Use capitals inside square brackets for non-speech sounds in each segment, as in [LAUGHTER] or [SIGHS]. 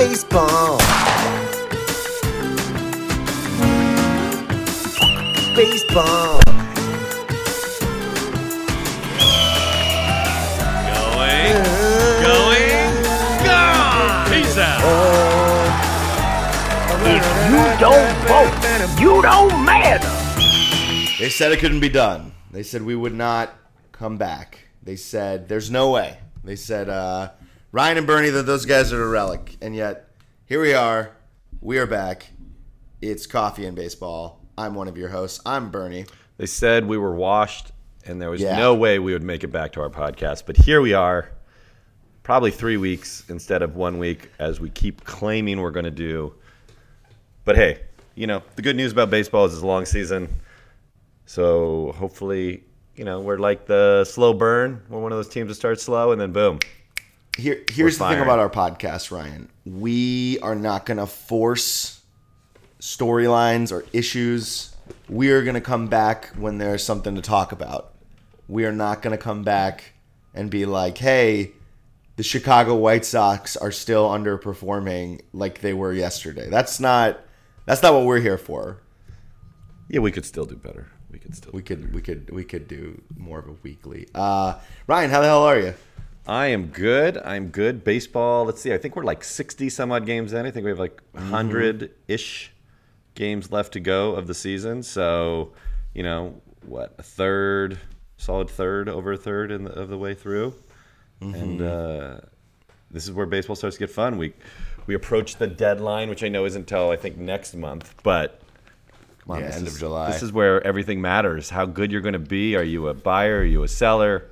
Baseball. Baseball. Going, going, gone. Peace out. If you don't vote. You don't matter. They said it couldn't be done. They said we would not come back. They said there's no way. They said uh, Ryan and Bernie that those guys are a relic, and yet here we are. We are back. It's coffee and baseball. I'm one of your hosts. I'm Bernie. They said we were washed and there was Yeah. no way we would make it back to our podcast. But here we are, probably three weeks instead of one week, as we keep claiming we're going to do. But hey, you know, the good news about baseball is it's a long season. So hopefully, you know, we're like the slow burn. We're one of those teams that starts slow and then boom. Here, here's the thing about our podcast, Ryan. We are not going to force storylines or issues. We are going to come back when there's something to talk about. We are not going to come back and be like, hey, the Chicago White Sox are still underperforming like they were yesterday. That's not that's not what we're here for. Yeah, we could still do better. We could still. We could we could we could do more of a weekly. Uh Ryan, how the hell are you? I am good. I'm good. Baseball. Let's see. I think we're like 60 some odd games in. I think we have like 100 ish games left to go of the season. So, you know, what a third, solid third, over a third in the, of the way through, and uh, this is where baseball starts to get fun. We we approach the deadline, which I know isn't until I think next month, but. Come on, Yeah, end is- of July. This is where everything matters. How good you're going to be. Are you a buyer? Are you a seller?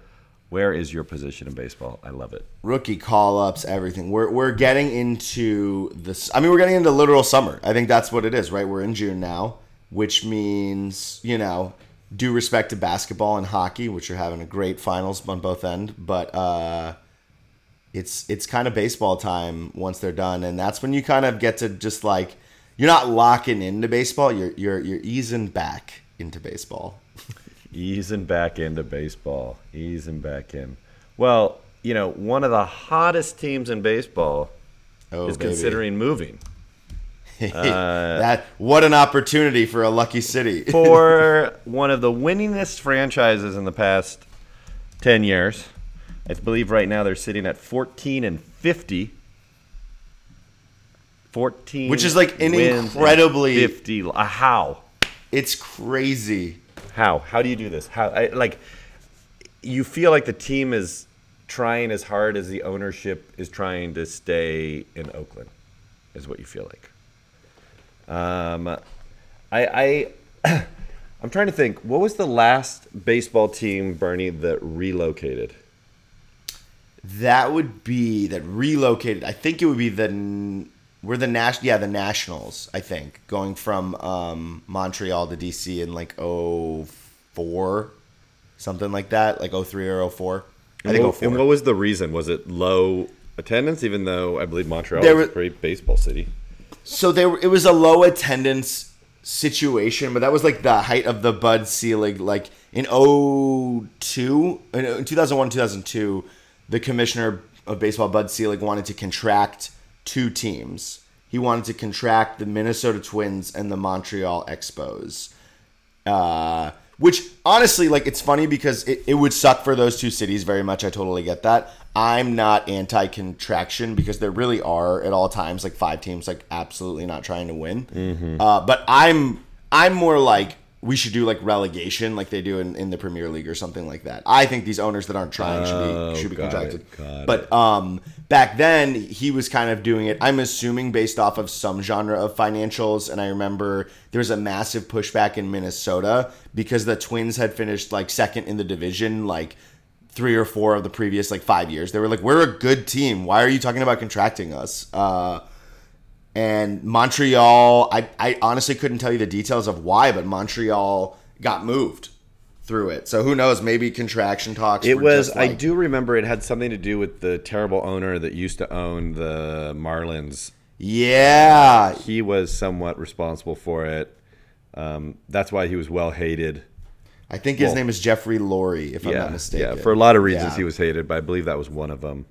Where is your position in baseball? I love it. rookie call ups, everything. We're we're getting into this. I mean, we're getting into literal summer. I think that's what it is, right? We're in June now, which means you know, due respect to basketball and hockey, which are having a great finals on both end, but uh, it's it's kind of baseball time once they're done, and that's when you kind of get to just like you're not locking into baseball. You're you're you're easing back into baseball. Easing back into baseball. Easing back in. Well, you know, one of the hottest teams in baseball Oh, is baby. considering moving. [LAUGHS] that uh, what an opportunity for a lucky city. [LAUGHS] For one of the winningest franchises in the past 10 years. I believe right now they're sitting at 14 and 50. 14 Which is like an incredibly- 50 a how? it's crazy. How? How do you do this? How? I, like, you feel like the team is trying as hard as the ownership is trying to stay in Oakland, is what you feel like. Um, I, I, [CLEARS THROAT] I'm trying to think. What was the last baseball team, Bernie, that relocated? That would be that relocated. I think it would be the we're the national yeah the Nationals. I think going from um, Montreal to DC in like 04, something like that, like 03 or 04. I think and what, 04. and what was the reason? Was it low attendance? Even though I believe Montreal There is was- a great baseball city. So there, it was a low attendance situation, but that was like the height of the Bud Selig. Like in 02, in in 2001, 2002, the commissioner of baseball, Bud Selig, wanted to contract two teams. He wanted to contract the Minnesota Twins and the Montreal Expos. Uh, which honestly, like, it's funny because it, it would suck for those two cities very much. I totally get that. I'm not anti contraction because there really are at all times like five teams like absolutely not trying to win. Uh, but I'm I'm more like we should do like relegation like they do in, in the Premier League or something like that. I think these owners that aren't trying should Oh, be should be contracted. it, but um, back then he was kind of doing it. I'm assuming based off of some genre of financials. And I remember there was a massive pushback in Minnesota because the Twins had finished like second in the division, like three or four of the previous like five years. They were like, "We're a good team. Why are you talking about contracting us?" Uh, and Montreal, I, I honestly couldn't tell you the details of why, but Montreal got moved through it. So who knows? Maybe contraction talks. It was. just I do remember it had something to do with the terrible owner that used to own the Marlins. Yeah, He was somewhat responsible for it. Um, that's why he was well hated. I think his Well- name is Jeffrey Loria, if I'm not mistaken. yeah. For a lot of reasons, Yeah. he was hated, but I believe that was one of them.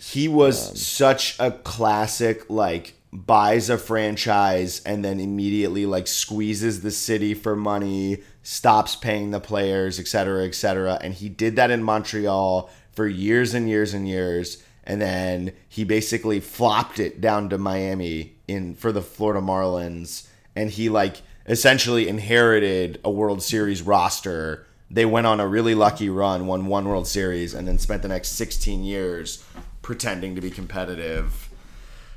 he was such a classic like buys a franchise and then immediately like squeezes the city for money stops paying the players etc cetera, etc cetera. and he did that in montreal for years and years and years. And then he basically flopped it down to miami in for the florida marlins. And he like essentially inherited a world series roster. They went on a really lucky run won one world series and then spent the next 16 years pretending to be competitive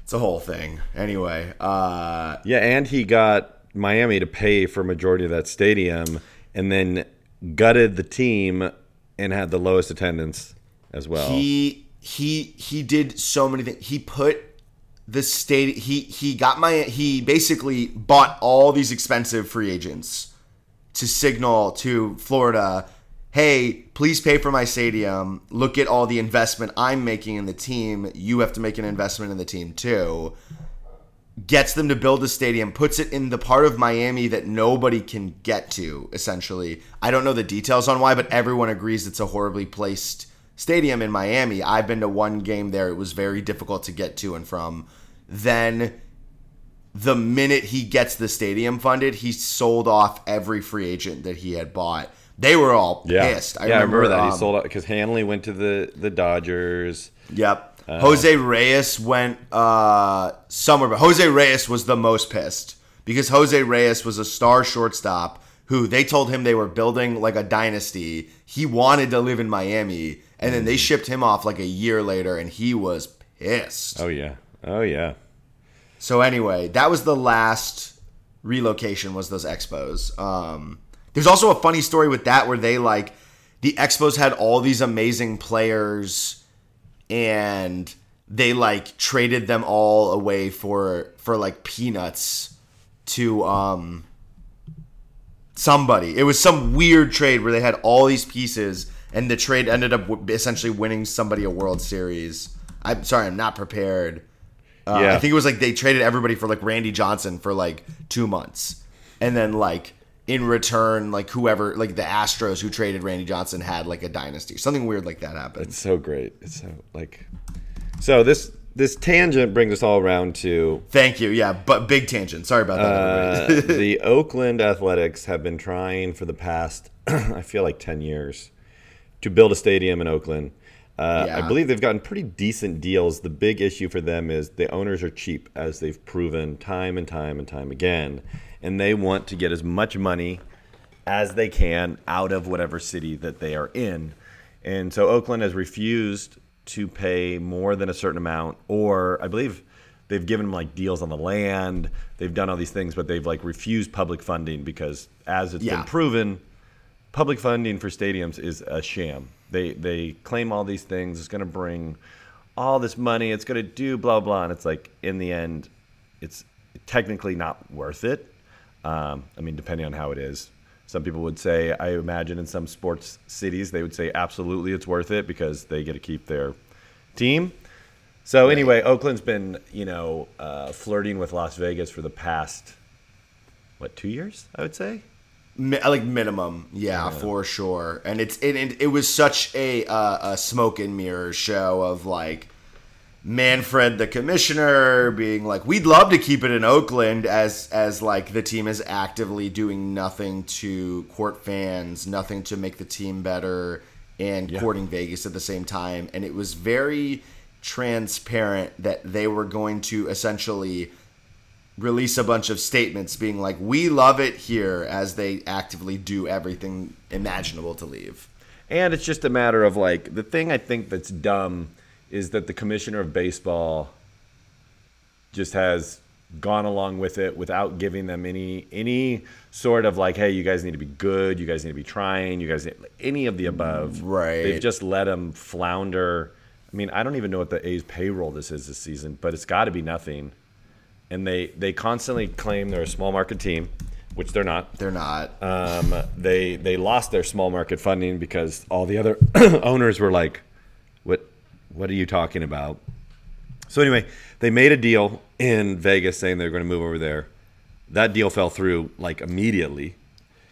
it's a whole thing. Anyway, uh, Yeah, and he got Miami to pay for majority of that stadium, and then gutted the team and had the lowest attendance as well. he he he did so many things. He put the state. He he got my. He basically bought all these expensive free agents to signal to Florida. Hey, please pay for my stadium. Look at all the investment I'm making in the team. You have to make an investment in the team too. Gets them to build a stadium, puts it in the part of Miami that nobody can get to, essentially. I don't know the details on why, but everyone agrees it's a horribly placed stadium in Miami. I've been to one game there. It was very difficult to get to and from. Then the minute he gets the stadium funded, he sold off every free agent that he had bought. They were all yeah, pissed. yeah, I remember that um, he sold out because Hanley went to the the Dodgers. Yep. Jose Reyes went uh, somewhere, but Jose Reyes was the most pissed because Jose Reyes was a star shortstop who they told him they were building like a dynasty. He wanted to live in Miami, and then they shipped him off like a year later, and he was pissed. Oh yeah, oh yeah. So anyway, that was the last relocation was those expos. Um, there's also a funny story with that where they like the expos had all these amazing players and they like traded them all away for for like peanuts to um somebody. It was some weird trade where they had all these pieces and the trade ended up w- essentially winning somebody a World Series. I'm sorry, I'm not prepared. Uh, Yeah. I think it was like they traded everybody for like Randy Johnson for like two months, and then like in return, like whoever, like the Astros who traded Randy Johnson had like a dynasty, something weird like that happened. It's so great. It's so like. So this this tangent brings us all around to Thank you, yeah, but big tangent. Sorry about that. uh, [LAUGHS] the Oakland Athletics have been trying for the past, [CLEARS THROAT] I feel like ten years, to build a stadium in Oakland. Uh, I believe they've gotten pretty decent deals. The big issue for them is the owners are cheap, as they've proven time and time and time again, and they want to get as much money as they can out of whatever city that they are in. And so Oakland has refused to pay more than a certain amount, or I believe they've given them like deals on the land. They've done all these things, but they've like refused public funding because, as it's Yeah. been proven, public funding for stadiums is a sham. They they claim all these things. It's going to bring all this money. It's going to do blah blah, and it's like in the end, it's technically not worth it. Um, I mean, depending on how it is. Some people would say, I imagine in some sports cities, they would say absolutely it's worth it because they get to keep their team. So anyway, Oakland's been you know uh, flirting with Las Vegas for the past what two years? I would say. Mi- like minimum, yeah, for sure. And it's it, it, it was such a uh, a smoke and mirror show of like Manfred the commissioner being like, we'd love to keep it in Oakland as as like the team is actively doing nothing to court fans, nothing to make the team better, and courting Vegas at the same time. And it was very transparent that they were going to essentially release a bunch of statements being like, "We love it here," as they actively do everything imaginable to leave. And it's just a matter of like the thing I think that's dumb is that the commissioner of baseball just has gone along with it without giving them any any sort of like, hey, you guys need to be good, you guys need to be trying, you guys need, any of the above. Right. They've just let them flounder. I mean, I don't even know what the A's payroll this is this season, but it's got to be nothing. And they they constantly claim they're a small market team, which they're not. They're not. Um, they they lost their small market funding because all the other [CLEARS THROAT] owners were like, "What are you talking about?" So anyway, they made a deal in Vegas saying they're going to move over there. That deal fell through like immediately,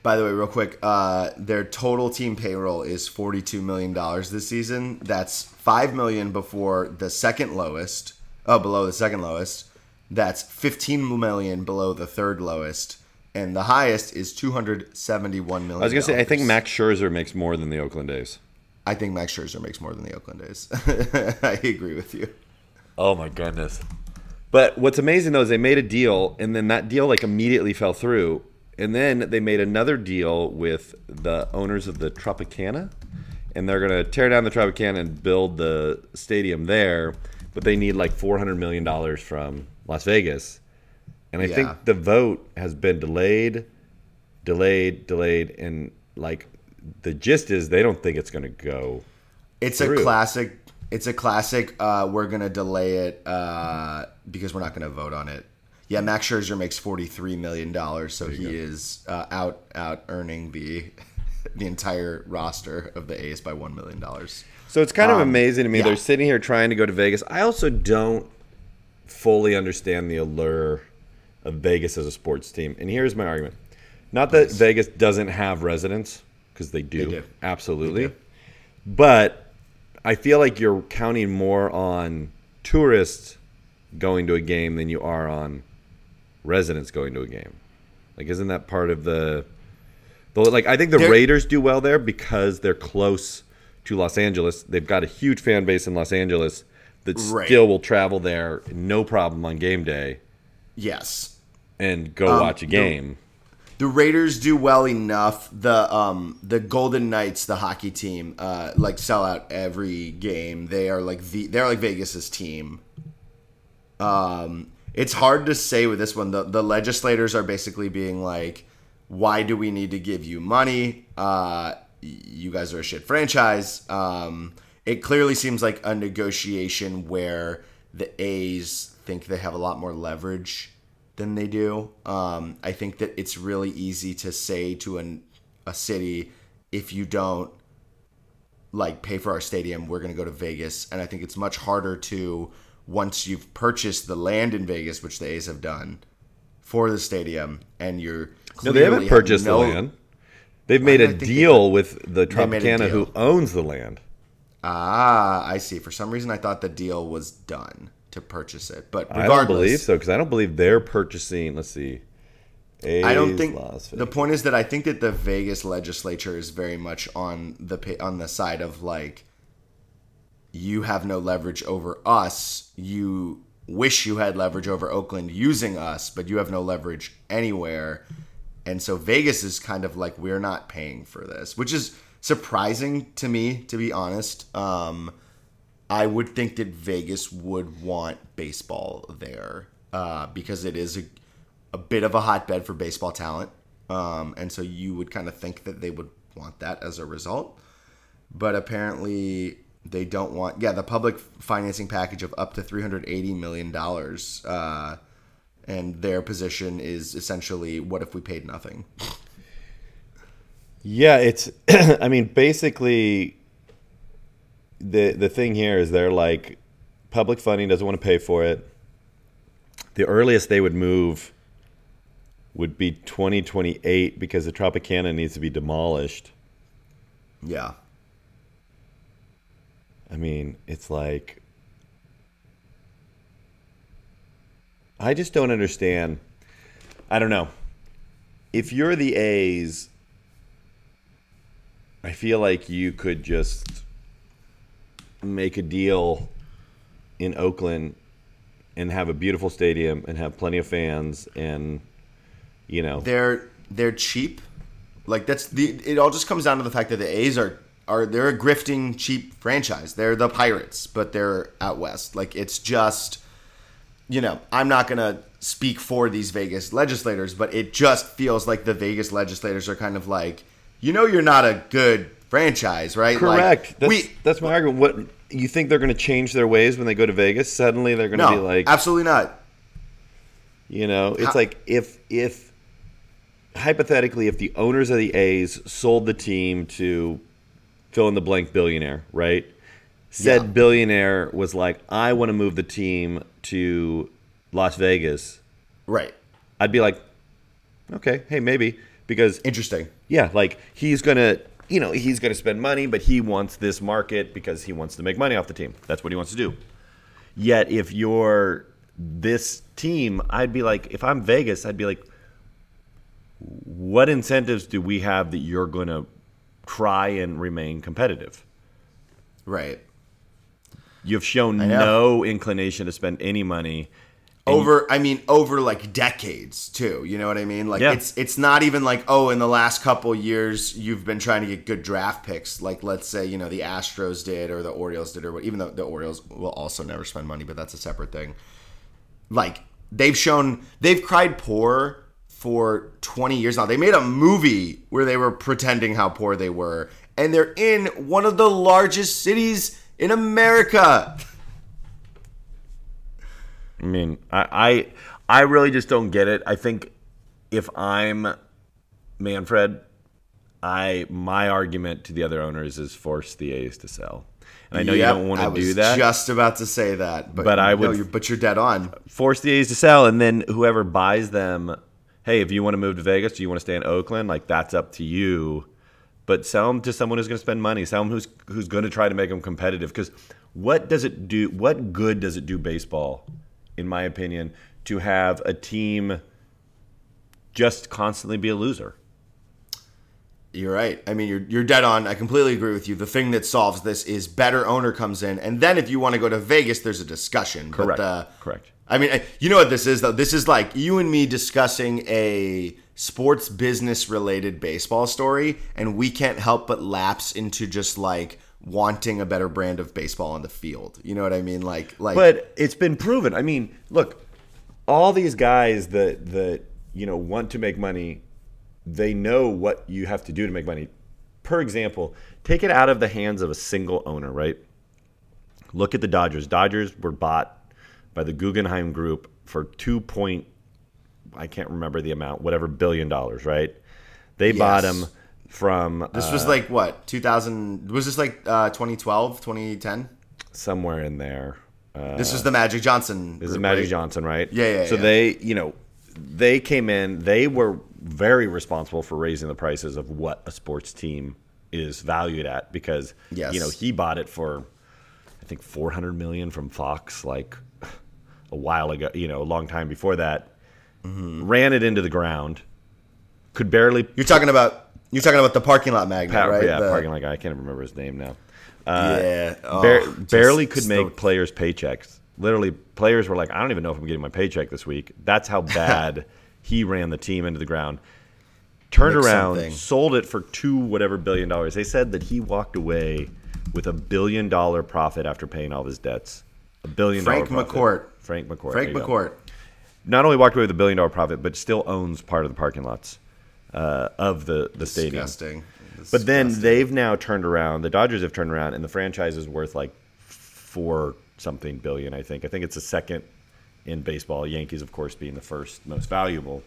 By the way, real quick, uh, their total team payroll is forty-two million dollars this season. That's five million before the second lowest. Oh, below the second lowest. That's fifteen million below the third lowest, and the highest is two hundred seventy-one million. I was gonna say I think Max Scherzer makes more than the Oakland A's. I think Max Scherzer makes more than the Oakland A's. [LAUGHS] I agree with you. Oh my goodness. But what's amazing though is they made a deal and then that deal like immediately fell through. And then they made another deal with the owners of the Tropicana. And they're gonna tear down the Tropicana and build the stadium there. But they need like four hundred million dollars from Las Vegas. And I Yeah. think the vote has been delayed, delayed, delayed, and like the gist is they don't think it's gonna go It's through. a classic. It's a classic. Uh, we're gonna delay it uh, because we're not gonna vote on it. Yeah, Max Scherzer makes forty-three million dollars, so he is uh, out out earning the [LAUGHS] the entire roster of the A's by one million dollars. So it's kind of amazing to me. yeah. They're sitting here trying to go to Vegas. I also don't fully understand the allure of Vegas as a sports team. And here's my argument. Not that Vegas doesn't have residents, because they do. do. Absolutely. They do. But I feel like you're counting more on tourists going to a game than you are on residents going to a game. Like, isn't that part of the. the like, I think the There- Raiders do well there because they're close to Los Angeles. They've got a huge fan base in Los Angeles that Right. still will travel there no problem on game day Yes, and go Um, watch a game. The Raiders do well enough. The um the Golden Knights, the hockey team, uh, like sell out every game. They are like the they're like Vegas's team. Um, it's hard to say with this one. The the legislators are basically being like, why do we need to give you money? Uh, you guys are a shit franchise. Um, it clearly seems like a negotiation where the A's think they have a lot more leverage than they do. Um, I think that it's really easy to say to an, a city, if you don't like pay for our stadium, we're going to go to Vegas. And I think it's much harder to once you've purchased the land in Vegas, which the A's have done for the stadium, and you're No, they haven't clearly have purchased no- the land. They've made a think they deal with the They made a Tropicana who owns the land. Ah, I see. For some reason, I thought the deal was done to purchase it, but regardless, I don't believe so because I don't believe they're purchasing. Let's see. I don't think the point is that I think that the Vegas legislature is very much on the on the side of like you have no leverage over us. You wish you had leverage over Oakland using us, but you have no leverage anywhere. And so Vegas is kind of like we're not paying for this, which is surprising to me to be honest. Um I would think that Vegas would want baseball there uh, because it is a, a bit of a hotbed for baseball talent. Um, and so you would kind of think that they would want that as a result. But apparently they don't want, yeah, the public financing package of up to $380 million. Uh, and their position is essentially what if we paid nothing? Yeah, it's. [CLEARS THROAT] I mean, basically, the the thing here is they're like, public funding doesn't want to pay for it. The earliest they would move would be 2028 because the Tropicana needs to be demolished. Yeah. I mean, it's like I just don't understand. I don't know. If you're the A's, I feel like you could just make a deal in Oakland and have a beautiful stadium and have plenty of fans and you know they're they're cheap. Like that's the it all just comes down to the fact that the A's are are they're a grifting cheap franchise. They're the Pirates, but they're out west. Like it's just you know, I'm not going to speak for these Vegas legislators, but it just feels like the Vegas legislators are kind of like, you know you're not a good franchise, right? Correct. Like, that's, we that's my argument. What you think they're going to change their ways when they go to Vegas? Suddenly they're going to no, be like, absolutely not. You know, it's How- like if if hypothetically if the owners of the A's sold the team to fill in the blank billionaire, right? Said Yeah. billionaire was like, I want to move the team to Las Vegas. Right. I'd be like, okay, hey, maybe because Interesting. yeah, like he's gonna, you know, he's gonna spend money, but he wants this market because he wants to make money off the team. That's what he wants to do. Yet, if you're this team, I'd be like, if I'm Vegas, I'd be like, what incentives do we have that you're gonna try and remain competitive? Right. You've shown no inclination to spend any money. Over i mean over like decades too you know what i mean? Like Yeah. it's it's not even like oh in the last couple years you've been trying to get good draft picks. Like let's say you know the astros did or the orioles did or what even though the orioles will also never spend money but that's a separate thing. Like they've shown they've cried poor for 20 years now. They made a movie where they were pretending how poor they were and they're in one of the largest cities in america I mean, I, I, I really just don't get it. I think if I'm Manfred, I my argument to the other owners is force the A's to sell. And I know Yep, you don't want to do that. I was just about to say that, but, But I no, would- you're, but you're dead on. force the A's to sell, and then whoever buys them, hey, if you want to move to Vegas, do you want to stay in Oakland? Like that's up to you. But sell them to someone who's going to spend money. Sell them who's who's going to try to make them competitive. Because what does it do? What good does it do baseball, in my opinion, to have a team just constantly be a loser? You're right. I mean, you're you're dead on. I completely agree with you. The thing that solves this is better owner comes in, and then if you want to go to Vegas, there's a discussion. Correct. But, uh, Correct. I mean, I- you know what this is though. This is like you and me discussing a sports business related baseball story, and we can't help but lapse into just like wanting a better brand of baseball on the field. You know what I mean? Like, like. But it's been proven. I mean, look, all these guys that that you know want to make money, they know what you have to do to make money. Per example, take it out of the hands of a single owner, right? Look at the Dodgers. Dodgers were bought by the Guggenheim Group for two point, I can't remember the amount, whatever billion dollars, right? They bought them from this uh, was like what 2000? Was this like uh, 2012, 2010? somewhere in there. Uh, This was the Magic Johnson. This is group, Magic right? Johnson, right? Yeah, yeah, So yeah. they, you know, they came in. They were very responsible for raising the prices of what a sports team is valued at because, Yes. you know, he bought it for, I think, four hundred million from Fox, like a while ago. You know, a long time before that. Mm-hmm. Ran it into the ground. Could barely. You're talking about you're talking about the parking lot magnet, pa- right? Yeah, The- parking lot guy. I can't remember his name now. Uh, yeah. Oh, Bar- barely could make players' paychecks. Literally, players were like, "I don't even know if I'm getting my paycheck this week." That's how [LAUGHS] bad he ran the team into the ground. Turned around, something. sold it for two whatever billion dollars. They said that he walked away with a billion dollar profit after paying all of his debts. A billion Frank dollar. McCourt. Frank McCourt. Frank. McCourt. Not only walked away with a billion dollar profit, but still owns part of the parking lots uh, of the the stadium. Disgusting. But then they've now turned around. The Dodgers have turned around, and the franchise is worth like four something billion. I think. I think it's the second in baseball. Yankees, of course, being the first most valuable.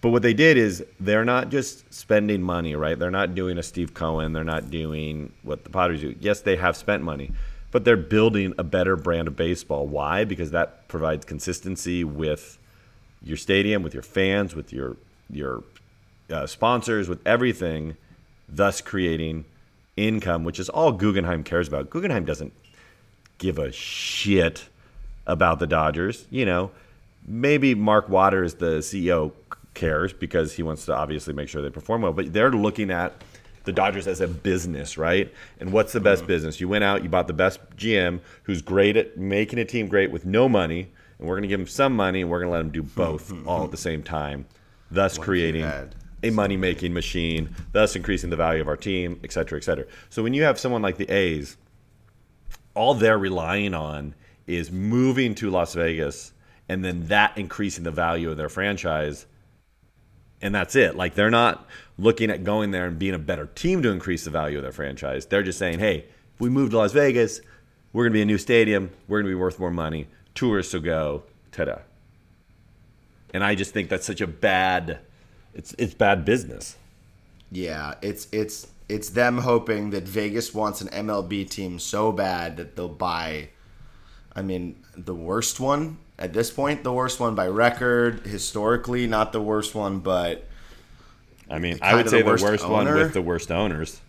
But what they did is they're not just spending money, right? They're not doing a Steve Cohen. They're not doing what the Padres do. Yes, they have spent money, but they're building a better brand of baseball. Why? Because that provides consistency with your stadium, with your fans, with your your uh, sponsors, with everything, thus creating income, which is all Guggenheim cares about. Guggenheim doesn't give a shit about the Dodgers. You know, maybe Mark Waters, the CEO, cares because he wants to obviously make sure they perform well, but they're looking at the Dodgers as a business, right? And what's the best business? You went out, you bought the best GM who's great at making a team great with no money, and we're going to give him some money and we're going to let him do both all at the same time, thus creating a money making machine, thus increasing the value of our team, et cetera, et cetera. So when you have someone like the A's, all they're relying on is moving to Las Vegas and then that increasing the value of their franchise. And that's it. Like they're not looking at going there and being a better team to increase the value of their franchise. They're just saying, hey, if we move to Las Vegas, we're going to be a new stadium. We're going to be worth more money. Tourists will go. Ta da. And I just think that's such a bad, it's, it's bad business. Yeah, it's it's it's them hoping that Vegas wants an MLB team so bad that they'll buy. I mean, the worst one at this point, the worst one by record, historically, not the worst one, but I mean, I would say the the worst worst, one with the worst owners.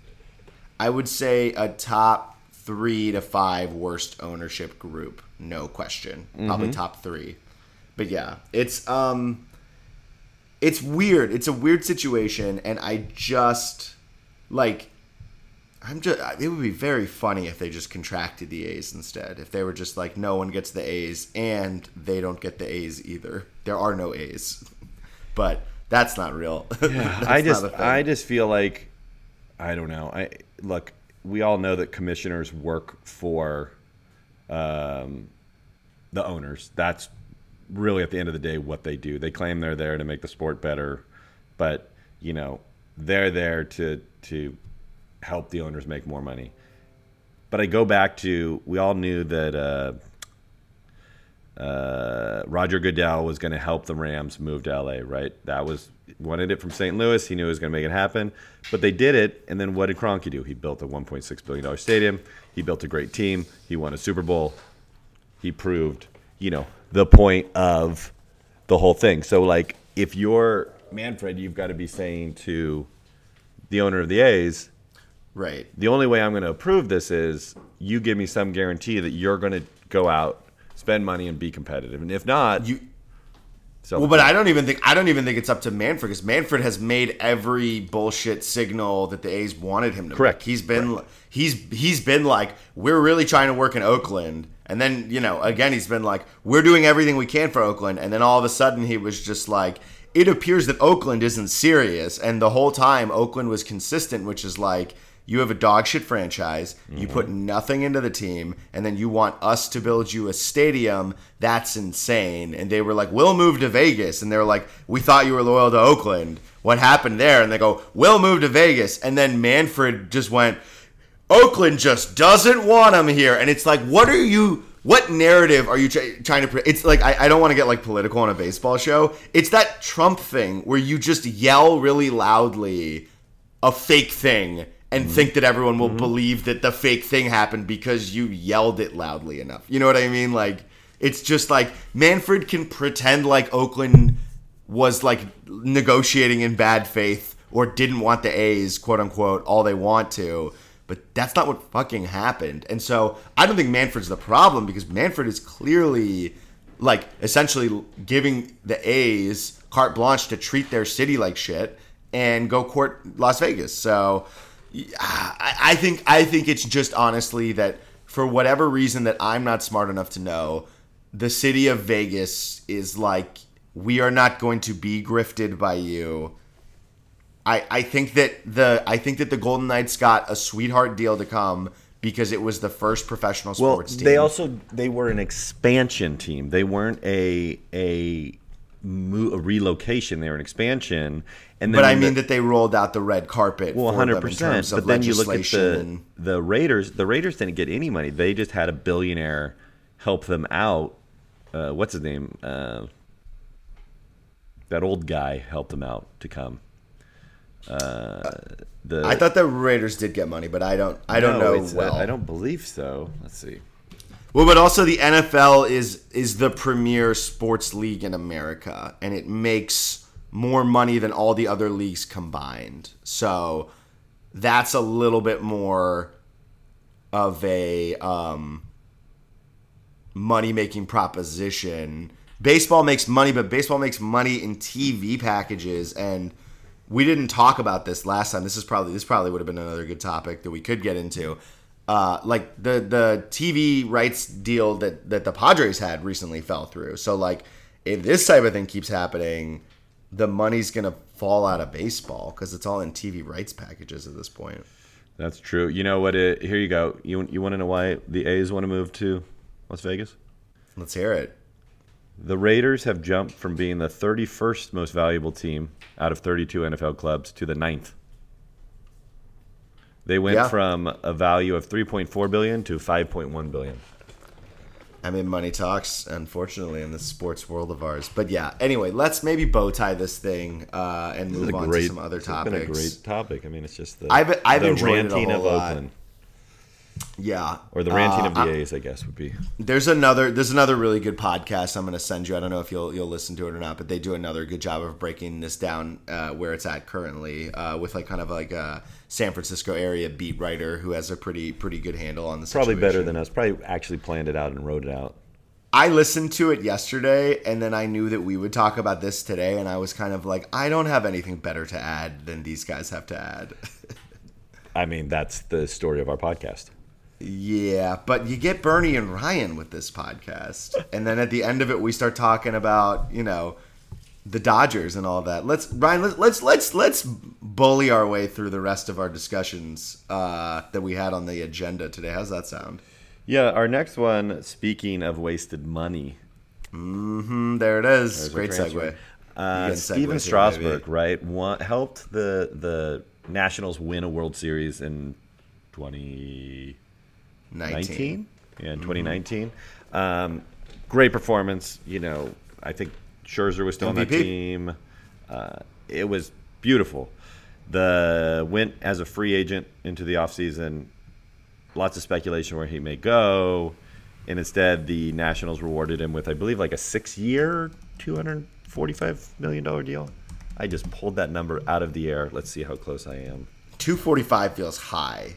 I would say a top three to five worst ownership group, no question. Mm-hmm. Probably top three. But yeah, it's um, it's weird. It's a weird situation, and I just like. I'm just. It would be very funny if they just contracted the A's instead. If they were just like, no one gets the A's, and they don't get the A's either. There are no A's, but that's not real. [LAUGHS] That's I just. I just feel like I don't know. I look, we all know that commissioners work for um, the owners. That's really at the end of the day what they do. They claim they're there to make the sport better, but you know, they're there to to help the owners make more money. But I go back to we all knew that uh, uh, Roger Goodell was going to help the Rams move to LA, right? That was wanted it from St. Louis. He knew it was going to make it happen, but they did it. And then what did Kroenke do? He built a 1.6 billion dollar stadium. He built a great team. He won a Super Bowl. He proved, you know, the point of the whole thing. So like, if you're Manfred, you've got to be saying to the owner of the A's, right. the only way I'm going to approve this is you give me some guarantee that you're going to go out, spend money, and be competitive. And if not, You Well, but. I don't even think I don't even think it's up to Manfred because Manfred has made every bullshit signal that the A's wanted him to. Correct. Make. He's been he's he's been like we're really trying to work in Oakland, and then you know again he's been like we're doing everything we can for Oakland, and then all of a sudden he was just like it appears that Oakland isn't serious, and the whole time Oakland was consistent, which is like. You have a dog shit franchise. You mm-hmm. put nothing into the team, and then you want us to build you a stadium. That's insane. And they were like, "We'll move to Vegas," and they were like, "We thought you were loyal to Oakland. What happened there?" And they go, "We'll move to Vegas." And then Manfred just went, "Oakland just doesn't want him here." And it's like, what are you? What narrative are you try- trying to? Pre- it's like I, I don't want to get like political on a baseball show. It's that Trump thing where you just yell really loudly a fake thing and mm-hmm. think that everyone will mm-hmm. believe that the fake thing happened because you yelled it loudly enough. You know what I mean? Like it's just like Manfred can pretend like Oakland was like negotiating in bad faith or didn't want the A's, quote unquote, all they want to. But that's not what fucking happened. And so I don't think Manfred's the problem because Manfred is clearly like essentially giving the A's carte blanche to treat their city like shit and go court Las Vegas. So I, think I think it's just honestly that for whatever reason that I'm not smart enough to know, the city of Vegas is like we are not going to be grifted by you. I, I think that the I think that the Golden Knights got a sweetheart deal to come because it was the first professional well, sports team. they also they were an expansion team. They weren't a a, mo- a relocation. They were an expansion. And then but I mean the- that they rolled out the red carpet Well, hundred percent. But then you look at the and the Raiders. The Raiders didn't get any money. They just had a billionaire help them out. Uh, what's his name? Uh, that old guy helped them out to come. Uh, the I thought the Raiders did get money, but I don't I don't No, know well. I don't believe so. Let's see. Well, but also the NFL is is the premier sports league in America, and it makes more money than all the other leagues combined. So that's a little bit more of a um, money making proposition. Baseball makes money, but baseball makes money in TV packages, and we didn't talk about this last time. This is probably this probably would have been another good topic that we could get into. Uh, like the the TV rights deal that that the Padres had recently fell through. So like if this type of thing keeps happening, the money's gonna fall out of baseball because it's all in TV rights packages at this point. That's true. You know what? It, here you go. You you want to know why the A's want to move to Las Vegas? Let's hear it. The Raiders have jumped from being the 31st most valuable team out of 32 NFL clubs to the ninth. They went Yeah. from a value of 3.4 billion to 5.1 billion. I mean, money talks, unfortunately, in the sports world of ours. But yeah, anyway, let's maybe bow tie this thing uh, and This move on great, to some other this has been a great topic. I mean, it's just the I've- I've the enjoyed it a whole of lot. Oakland. Yeah. or the ranting Uh, of the A's, I guess would be. There's another there's another really good podcast I'm going to send you. I don't know if you'll you'll listen to it or not, but they do another good job of breaking this down uh, where it's at currently uh, with like kind of like a San Francisco area beat writer who has a pretty pretty good handle on the Probably better than us. Probably actually planned it out and wrote it out. I listened to it yesterday and then I knew that we would talk about this today and I was kind of like I don't have anything better to add than these guys have to add. [LAUGHS] I mean, that's the story of our podcast. Yeah, but you get Bernie and Ryan with this podcast, and then at the end of it, we start talking about you know the Dodgers and all that. Let's Ryan, let's let's let's let's bully our way through the rest of our discussions uh, that we had on the agenda today. How's that sound? Yeah, our next one. Speaking of wasted money, Mm, there it is. There's Great segue. Uh, Stephen segues here, Strasburg, right, won, helped the the Nationals win a World Series in 2019. Nineteen. Yeah, in 2019. Um, great performance. You know, I think Scherzer was still on that team. Uh, it was beautiful. The went as a free agent into the offseason. Lots of speculation where he may go. And instead, the Nationals rewarded him with, I believe, like a six year, $245 million deal. I just pulled that number out of the air. Let's see how close I am. Two forty five feels high.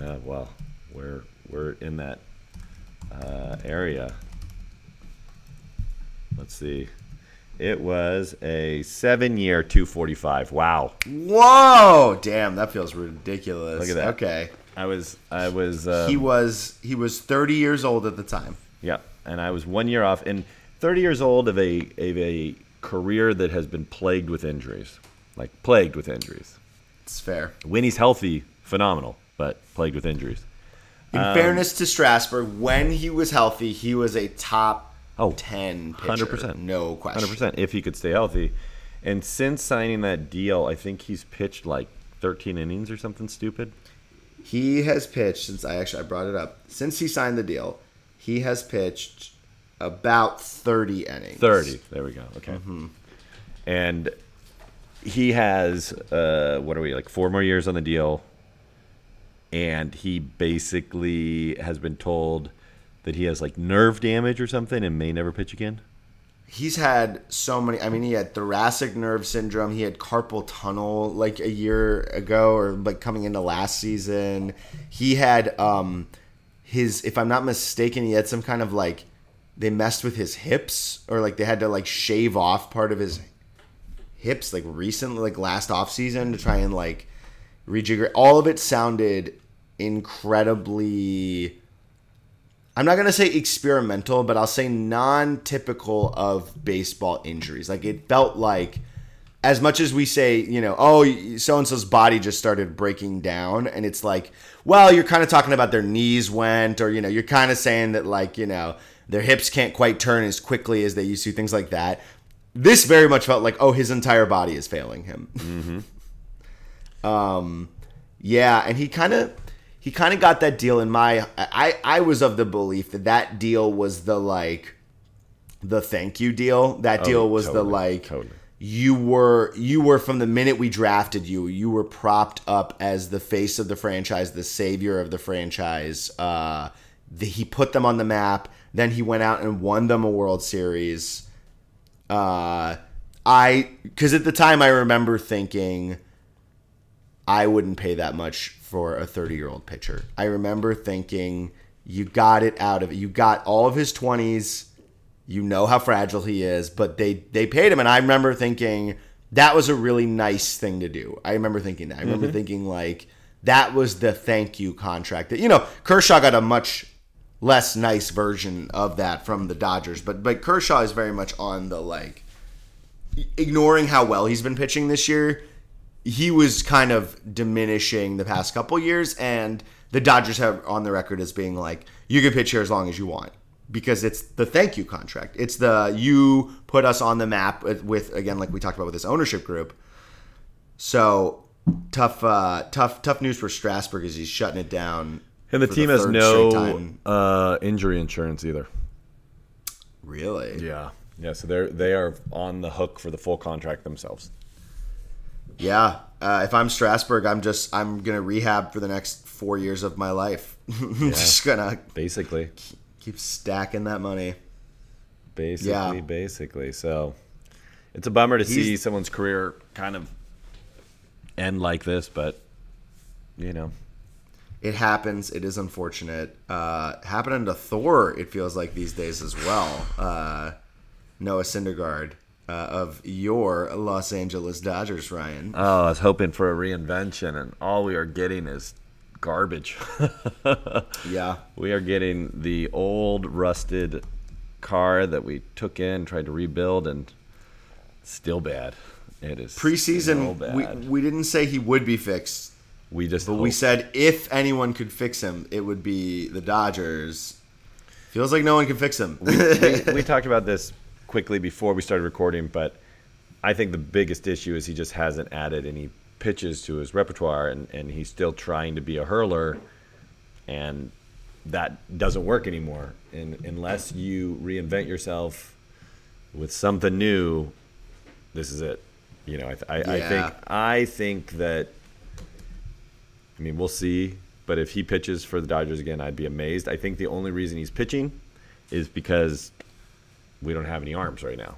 Uh, well, we're we're in that uh, area. Let's see. It was a seven-year, two forty-five. Wow. Whoa! Damn, that feels ridiculous. Look at that. Okay, I was, I was, uh, he was he was thirty years old at the time. yeah, and I was one year off, and thirty years old of a of a career that has been plagued with injuries, like plagued with injuries. It's fair. When he's healthy, phenomenal, but plagued with injuries. In Um, fairness to Strasburg, when he was healthy, he was a top Oh, 10 pitcher. 100%. No question. Hundred percent, if he could stay healthy. And since signing that deal, I think he's pitched like 13 innings or something stupid. He has pitched since I actually I brought it up. Since he signed the deal, he has pitched about 30 innings. 30. There we go. Okay. Mm-hmm. And he has uh, what are we like four more years on the deal, and he basically has been told that he has like nerve damage or something and may never pitch again. He's had so many. I mean, he had thoracic nerve syndrome. He had carpal tunnel like a year ago, or like coming into last season. He had um his, if I'm not mistaken, he had some kind of like they messed with his hips, or like they had to like shave off part of his hips like recently, like last off season to try and like rejigger. All of it sounded incredibly. I'm not gonna say experimental, but I'll say non-typical of baseball injuries. Like it felt like, as much as we say, you know, oh, so and so's body just started breaking down, and it's like, well, you're kind of talking about their knees went, or you know, you're kind of saying that like, you know, their hips can't quite turn as quickly as they used to, things like that. This very much felt like, oh, his entire body is failing him. [LAUGHS] um, yeah, and he kind of he kind of got that deal in my I I was of the belief that that deal was the like the thank you deal. That deal was the like totally. you were you were from the minute we drafted you, you were propped up as the face of the franchise, the savior of the franchise. Uh, the, he put them on the map. Then he went out and won them a World Series. Uh, I because at the time I remember thinking I wouldn't pay that much for a 30 year old pitcher. I remember thinking you got it out of it. You got all of his 20s. You know how fragile he is, but they they paid him, and I remember thinking that was a really nice thing to do. I remember thinking that. I remember mm-hmm. thinking like that was the thank you contract. That you know Kershaw got a much less nice version of that from the Dodgers, but but Kershaw is very much on the like ignoring how well he's been pitching this year. He was kind of diminishing the past couple years, and the Dodgers have on the record as being like, you can pitch here as long as you want because it's the thank you contract. It's the you put us on the map with, again, like we talked about with this ownership group. So tough, uh, tough, tough news for Strasburg as he's shutting it down. And the team has no uh, injury insurance either. Really? Yeah. Yeah, so they're they are on the hook for the full contract themselves. Yeah. Uh, if I'm Strasburg, I'm just I'm gonna rehab for the next four years of my life. [LAUGHS] Just gonna Basically, keep stacking that money. basically, Yeah. basically. So it's a bummer to see someone's career kind of end like this, but you know, It happens. It is unfortunate. Uh, happening to Thor, it feels like these days as well. Uh, Noah Syndergaard uh, of your Los Angeles Dodgers, Ryan. oh, I was hoping for a reinvention, and all we are getting is garbage. [LAUGHS] yeah. We are getting the old rusted car that we took in, tried to rebuild, and still bad. It is Preseason, we, bad. we didn't say he would be fixed, We just but we said if anyone could fix him, it would be the Dodgers. Feels like no one can fix him. we, we [LAUGHS] talked about this quickly before we started recording, but I think the biggest issue is he just hasn't added any pitches to his repertoire, and, and he's still trying to be a hurler, and that doesn't work anymore. And unless you reinvent yourself with something new, this is it. You know, I, th- I, I think I think that. I mean, we'll see. But if he pitches for the Dodgers again, I'd be amazed. I think the only reason he's pitching is because we don't have any arms right now.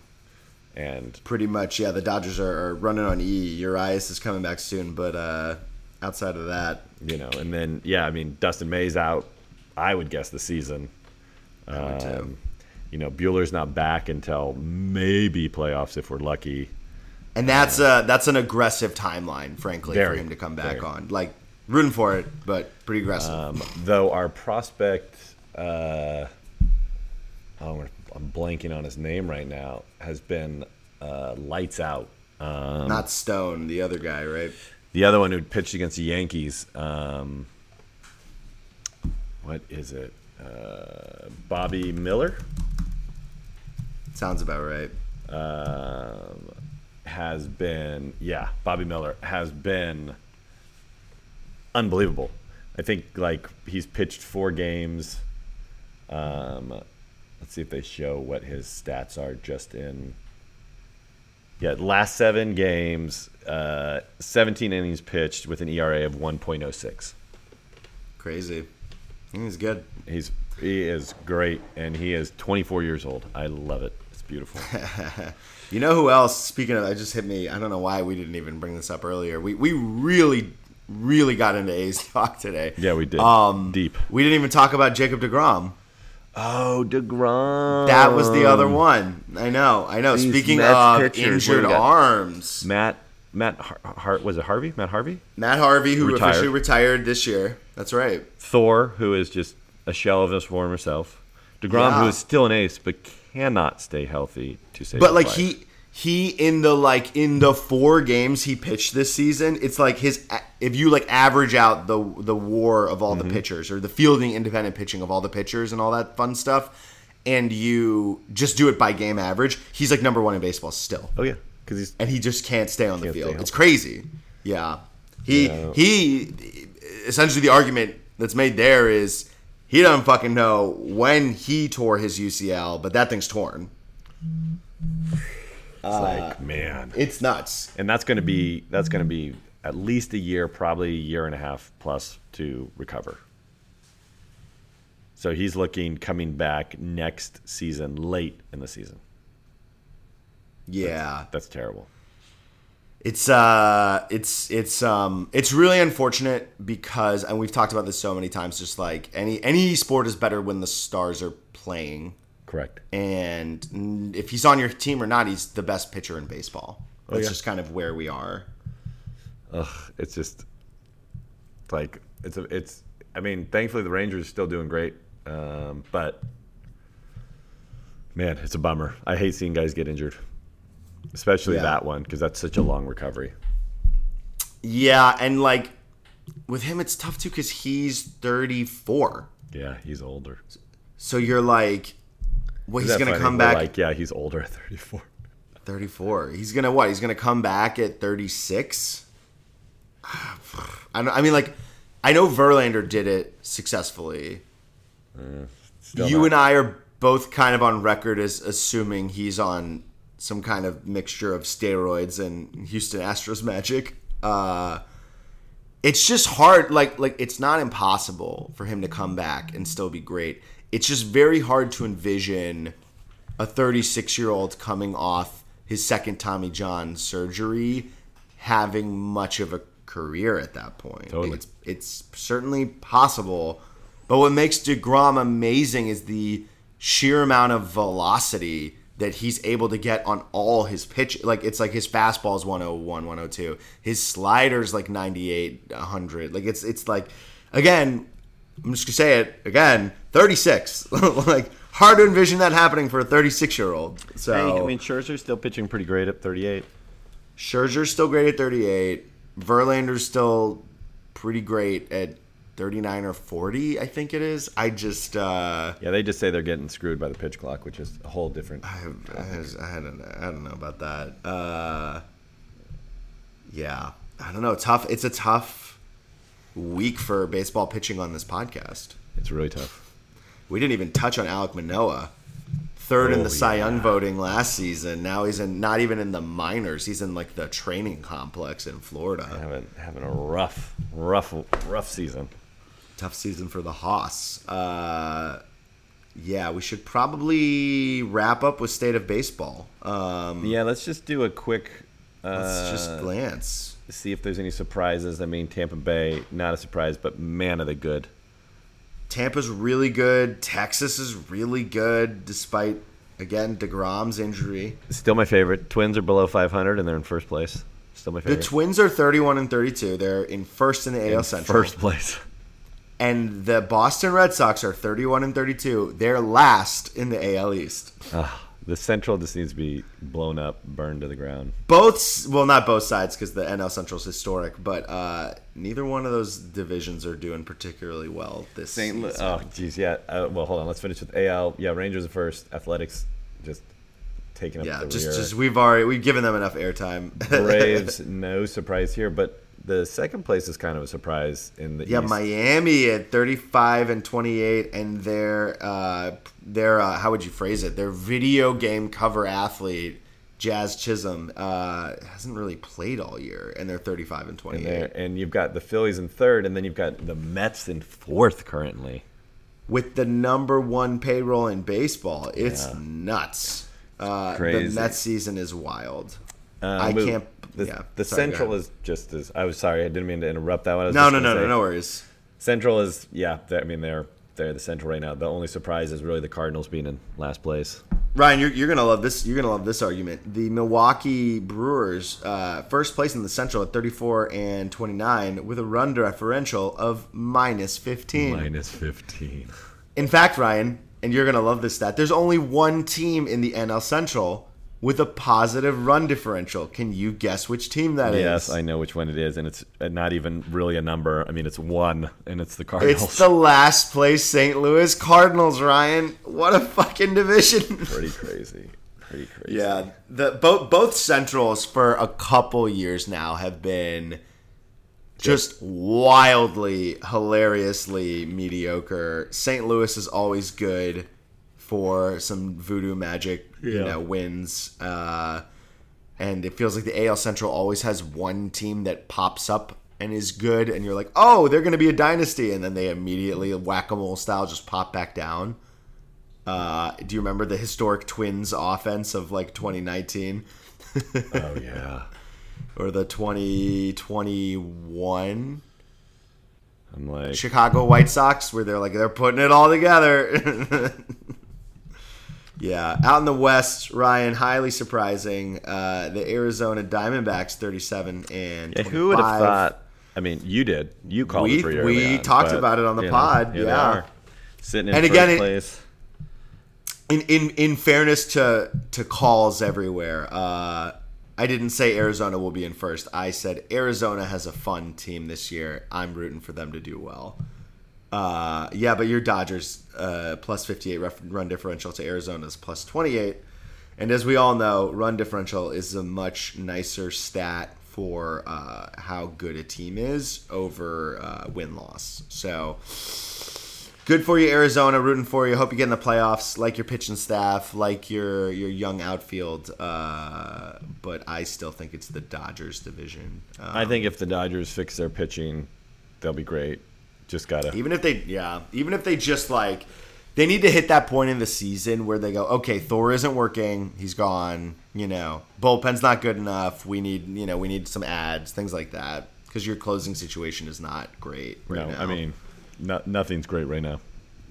And Pretty much, yeah. The Dodgers are, are running on E. Urias is coming back soon, but uh, outside of that, you know, and then yeah, I mean Dustin May's out. I would guess the season. Um, you know, Buehler's not back until maybe playoffs if we're lucky. And that's uh that's an aggressive timeline, frankly, Very, for him to come back very. on. Like rooting for it, but pretty aggressive. Um, though our prospect, uh, oh, I'm blanking on his name right now, has been uh, lights out. Um, Not Stone, the other guy, right? the other one who pitched against the Yankees, um, what is it? Uh, Bobby Miller Sounds about right. um, has been, yeah, Bobby Miller has been unbelievable. I think like he's pitched four games. Um, let's see if they show what his stats are just in. Yeah, last seven games, uh, 17 innings pitched with an ERA of 1.06. Crazy. He's good. He's he is great, and he is 24 years old. I love it. It's beautiful. [LAUGHS] You know who else? Speaking of, I just hit me. I don't know why we didn't even bring this up earlier. We we really really got into A's [LAUGHS] talk today. Yeah, we did. Um, Deep. We didn't even talk about Jacob Degrom. Oh, Degrom. That was the other one. I know. I know. These Speaking Mets of pitchers, injured arms, Matt. Matt Har- Har- was it Harvey? Matt Harvey. Matt Harvey, who Retired. officially retired this year. That's right. Thor, who is just a shell of his former self. Degrom, who Yeah. is still an ace but cannot stay healthy to save. But like life. he he in the like in the four games he pitched this season, it's like his if you like average out the the WAR of all Mm-hmm. the pitchers or the fielding independent pitching of all the pitchers and all that fun stuff, and you just do it by game average, he's like number one in baseball still, Oh yeah, because he's and he just can't stay on the Can't field. It's crazy. Yeah, he Yeah. he essentially the argument that's made there is. He doesn't fucking know when he tore his UCL, but that thing's torn. It's like man, It's nuts. and that's going to be that's going to be at least a year, probably a year and a half plus to recover. So he's looking coming back next season, late in the season. Yeah. That's terrible. It's uh it's it's um it's really unfortunate because and we've talked about this so many times just like any any sport is better when the stars are playing Correct. and if he's on your team or not he's the best pitcher in baseball. That's yeah. just kind of where we are. Ugh, it's just like it's a, it's. I mean, thankfully the Rangers are still doing great, um, but man, it's a bummer. I hate seeing guys get injured, especially Yeah. that one because that's such a long recovery. Yeah, and like with him it's tough too cuz he's 34. Yeah, he's older. So you're like well he's going to come We're back Like, yeah, he's older at [LAUGHS] 34. 34. He's gonna what? He's gonna come back at 36. [SIGHS] I, don't, I mean, like, I know Verlander did it successfully. Still you not- and I are both kind of on record as assuming he's on some kind of mixture of steroids and Houston Astros magic. Uh, it's just hard. Like like it's not impossible for him to come back and still be great. It's just very hard to envision a 36 year old coming off his second Tommy John surgery having much of a career at that point. Totally. It's it's certainly possible, but what makes Degrom amazing is the sheer amount of velocity that he's able to get on all his pitch. Like it's like his fastball is 101, 102. His slider's like 98, 100. Like it's it's like again, I'm just gonna say it again. 36. [LAUGHS] like hard to envision that happening for a 36 year old. So Hey, I mean, Scherzer's still pitching pretty great at 38. Scherzer's still great at 38. Verlander's still pretty great at 39 or 40. I think it is. I just uh, Yeah, they just say they're getting screwed by the pitch clock, which is a whole different. I, I, I don't know. I don't know about that. Uh, yeah, I don't know. Tough. It's a tough week for baseball pitching on this podcast. It's really tough. We didn't even touch on Alek Manoah, third in Oh, the Cy Young voting last season. Now he's in not even in the minors. He's in like the training complex in Florida. Having having a rough, rough, rough season. Tough season for the Haas. Uh, yeah, we should probably wrap up with state of baseball. Um, Yeah, let's just do a quick. Uh, let's just glance. See if there's any surprises. I mean, Tampa Bay, not a surprise, but man, are they good. Tampa's really good. Texas is really good, despite again Degrom's injury. Still my favorite. Twins are below 500 and they're in first place. Still my favorite. The. Twins are 31 and 32. They're in first in the AL In Central. First place. And the Boston Red Sox are 31 and 32. They're last in the AL East. Ah, the Central just needs to be blown up, burned to the ground. Both, well, not both sides because the NL Central is historic, but uh, neither one of those divisions are doing particularly well this St. Louis. season. Oh, geez, yeah. Uh, well, hold on. Let's finish with AL. Yeah, Rangers are first. Athletics just taking up yeah, the just rear. just we've already we've given them enough airtime. Braves, [LAUGHS] no surprise here, but the second place is kind of a surprise in the Yeah, East. Miami at 35 and 28, and their uh, their uh, how would you phrase it? Their video game cover athlete, Jazz Chisholm, uh, hasn't really played all year, and they're 35 and And, 28. there, and you've got the Phillies in third, and then you've got the Mets in fourth currently. With the number one payroll in baseball, it's Yeah. nuts. Uh, the Crazy. Mets season is wild. Uh, I can't. The, yeah, the sorry, Central is just as. I was sorry, I didn't mean to interrupt that one. I was No, no, no, no, no worries. Central is yeah. I mean, they're they're the Central right now. The only surprise is really the Cardinals being in last place. Ryan, you're, you're gonna love this. You're gonna love this argument. The Milwaukee Brewers, uh, first place in the Central at 34 and 29, with a run differential of minus 15. Minus fifteen. In fact, Ryan, and you're gonna love this stat. There's only one team in the NL Central with a positive run differential. Can you guess which team that is? Yes, I know which one it is, and it's uh, not even really a number. I mean, it's one, and it's the Cardinals. It's the last place St. Louis Cardinals, Ryan. What a fucking division. [LAUGHS] pretty crazy. Pretty crazy. Yeah, the both both centrals for a couple years now have been just wildly, hilariously mediocre. St. Louis is always good for some voodoo magic, you Yeah. know, wins. Uh, and it feels like the AL Central always has one team that pops up and is good, and you're like, oh, they're going to be a dynasty, and then they immediately whack a mole style just pop back down. Uh, do you remember the historic Twins offense of like 2019 [LAUGHS] Oh yeah. or the 2021 I'm like, Chicago White Sox where they're like they're putting it all together? [LAUGHS] yeah, out in the West, Ryan, highly surprising. Uh, the Arizona Diamondbacks 37 and yeah, who would have thought? I mean, you did. You called We- it pretty we on, talked but, about it on the know, pod, they yeah. sitting in And first again, place. in in in fairness to to calls everywhere, uh, I didn't say Arizona will be in first. I said Arizona has a fun team this year. I'm rooting for them to do well. Uh, yeah, but your Dodgers uh, plus 58 run differential to Arizona's plus 28, and as we all know, run differential is a much nicer stat for uh, how good a team is over uh, win loss. So good for you, Arizona. Rooting for you. Hope you get in the playoffs. Like your pitching staff, like your your young outfield. Uh, but I still think it's the Dodgers division. Um, I think if the Dodgers fix their pitching, they'll be great. Just gotta. even if they, yeah, even if they just like, they need to hit that point in the season where they go, okay, Thor isn't working. He's gone. You know, bullpen's not good enough. We need, you know, we need some ads, things like that. Because your closing situation is not great right no, now. I mean, no, nothing's great right now,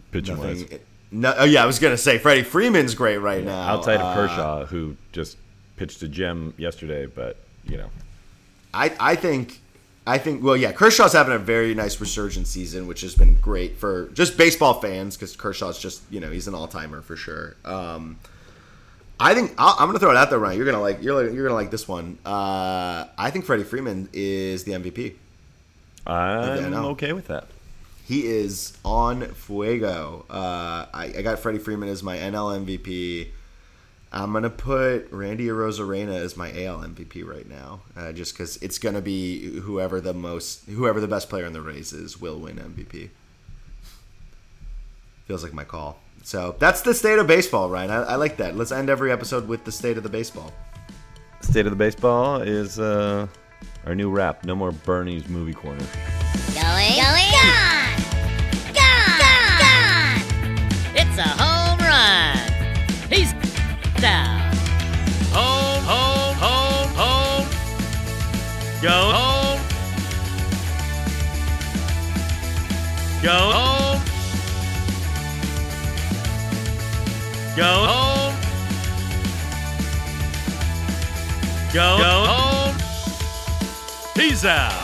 pitching wise. Nothing, no, oh yeah, I was gonna say Freddie Freeman's great right now. Outside of Uh, Kershaw, who just pitched a gem yesterday, but you know, I I think I think well yeah, Kershaw's having a very nice resurgence season, which has been great for just baseball fans because Kershaw's just you know he's an all timer for sure. Um, I think I'll, I'm gonna throw it out there, Ryan. You're gonna like you're you're gonna like this one. Uh, I think Freddie Freeman is the MVP. I'm I okay with that. He is on fuego. Uh, I, I got Freddie Freeman as my NL MVP. I'm gonna put Randy Arozarena as my AL MVP right now, uh, just because it's gonna be whoever the most, whoever the best player in the race is will win MVP. Feels like my call. So that's the state of baseball, Ryan. I, I like that. Let's end every episode with the state of the baseball. State of the baseball is uh, our new rap. No more Bernie's movie corner. Going, going, Go home. Go home. Go home. Go, home. He's out.